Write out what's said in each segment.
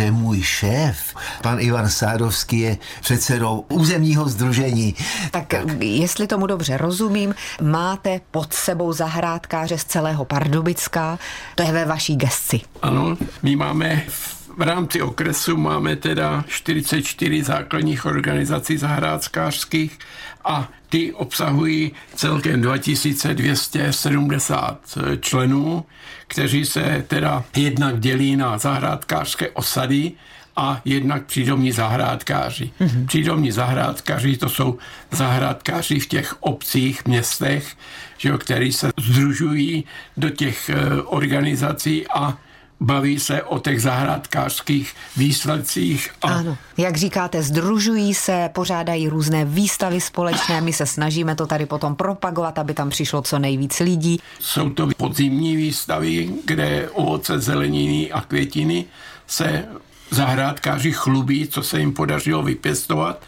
to je můj šéf. Pan Ivan Sádovský je předsedou územního združení. Tak, tak jestli tomu dobře rozumím, máte pod sebou zahrádkáře z celého Pardubicka, to je ve vaší gesci. Ano, my máme v rámci okresu máme teda 44 základních organizací zahrádkářských a ty obsahují celkem 2270 členů, kteří se teda jednak dělí na zahrádkářské osady a jednak přídomní zahrádkáři. Mm-hmm. Přídomní zahrádkáři to jsou zahrádkáři v těch obcích, městech, že jo, který se združují do těch eh, organizací a baví se o těch zahrádkářských výsledcích. A... Ano, jak říkáte, združují se, pořádají různé výstavy společné, my se snažíme to tady potom propagovat, aby tam přišlo co nejvíc lidí. Jsou to podzimní výstavy, kde ovoce, zeleniny a květiny se zahrádkáři chlubí, co se jim podařilo vypěstovat.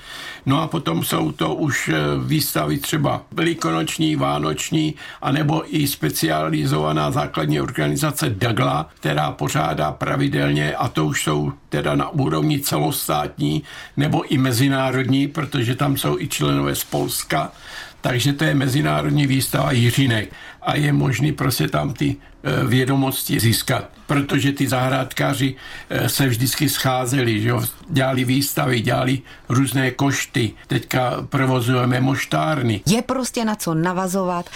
No a potom jsou to už eh, výstavy třeba velikonoční, vánoční, anebo i specializovaná základní organizace DAGLA, která pořádá pravidelně, a to už jsou teda na úrovni celostátní nebo i mezinárodní, protože tam jsou i členové z Polska, takže to je mezinárodní výstava Jiřinek a je možný prostě tam ty e, vědomosti získat, protože ty zahrádkáři e, se vždycky scházeli, že jo? dělali výstavy, dělali různé košty, teďka provozujeme moštárny. Je prostě na co navazovat.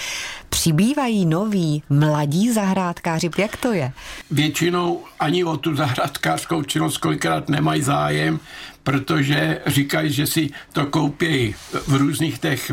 Přibývají noví mladí zahrádkáři, jak to je? Většinou ani o tu zahrádkářskou činnost kolikrát nemají zájem, protože říkají, že si to koupí v různých těch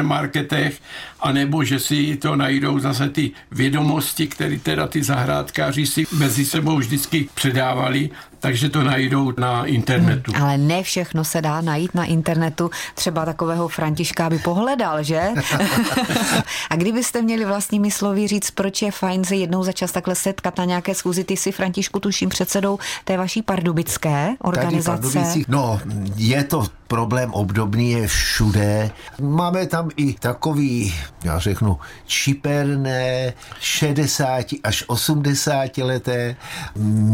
supermarketech, anebo že si to najdou zase ty vědomosti, které teda ty zahrádkáři si mezi sebou vždycky předávali, takže to najdou na internetu. Hmm, ale ne všechno se dá najít na internetu. Třeba takového Františka by pohledal, že? A kdybyste měli vlastními slovy říct, proč je fajn se jednou za čas takhle setkat na nějaké schůzi, ty si Františku tuším předsedou té vaší pardubické organizace. No, je to problém obdobný je všude. Máme tam i takový, já řeknu, čiperné 60 až 80 leté.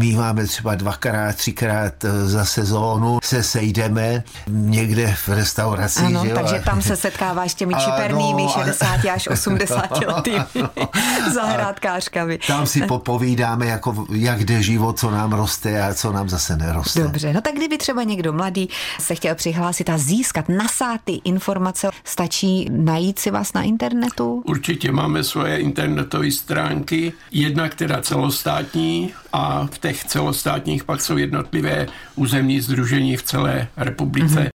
My máme třeba dvakrát, třikrát za sezónu se sejdeme někde v restauraci. Ano, že takže tam se setkáváš s těmi čipernými ano, 60 až 80 letými zahrádkářkami. Tam si popovídáme, jako, jak jde život, co nám roste a co nám zase neroste. Dobře, no tak kdyby třeba někdo mladý se chtěl přihlásit a získat nasáty informace, stačí najít si vás na internetu? Určitě máme svoje internetové stránky, jedna, která celostátní a v těch celostátních pak jsou jednotlivé územní združení v celé republice. Mm-hmm.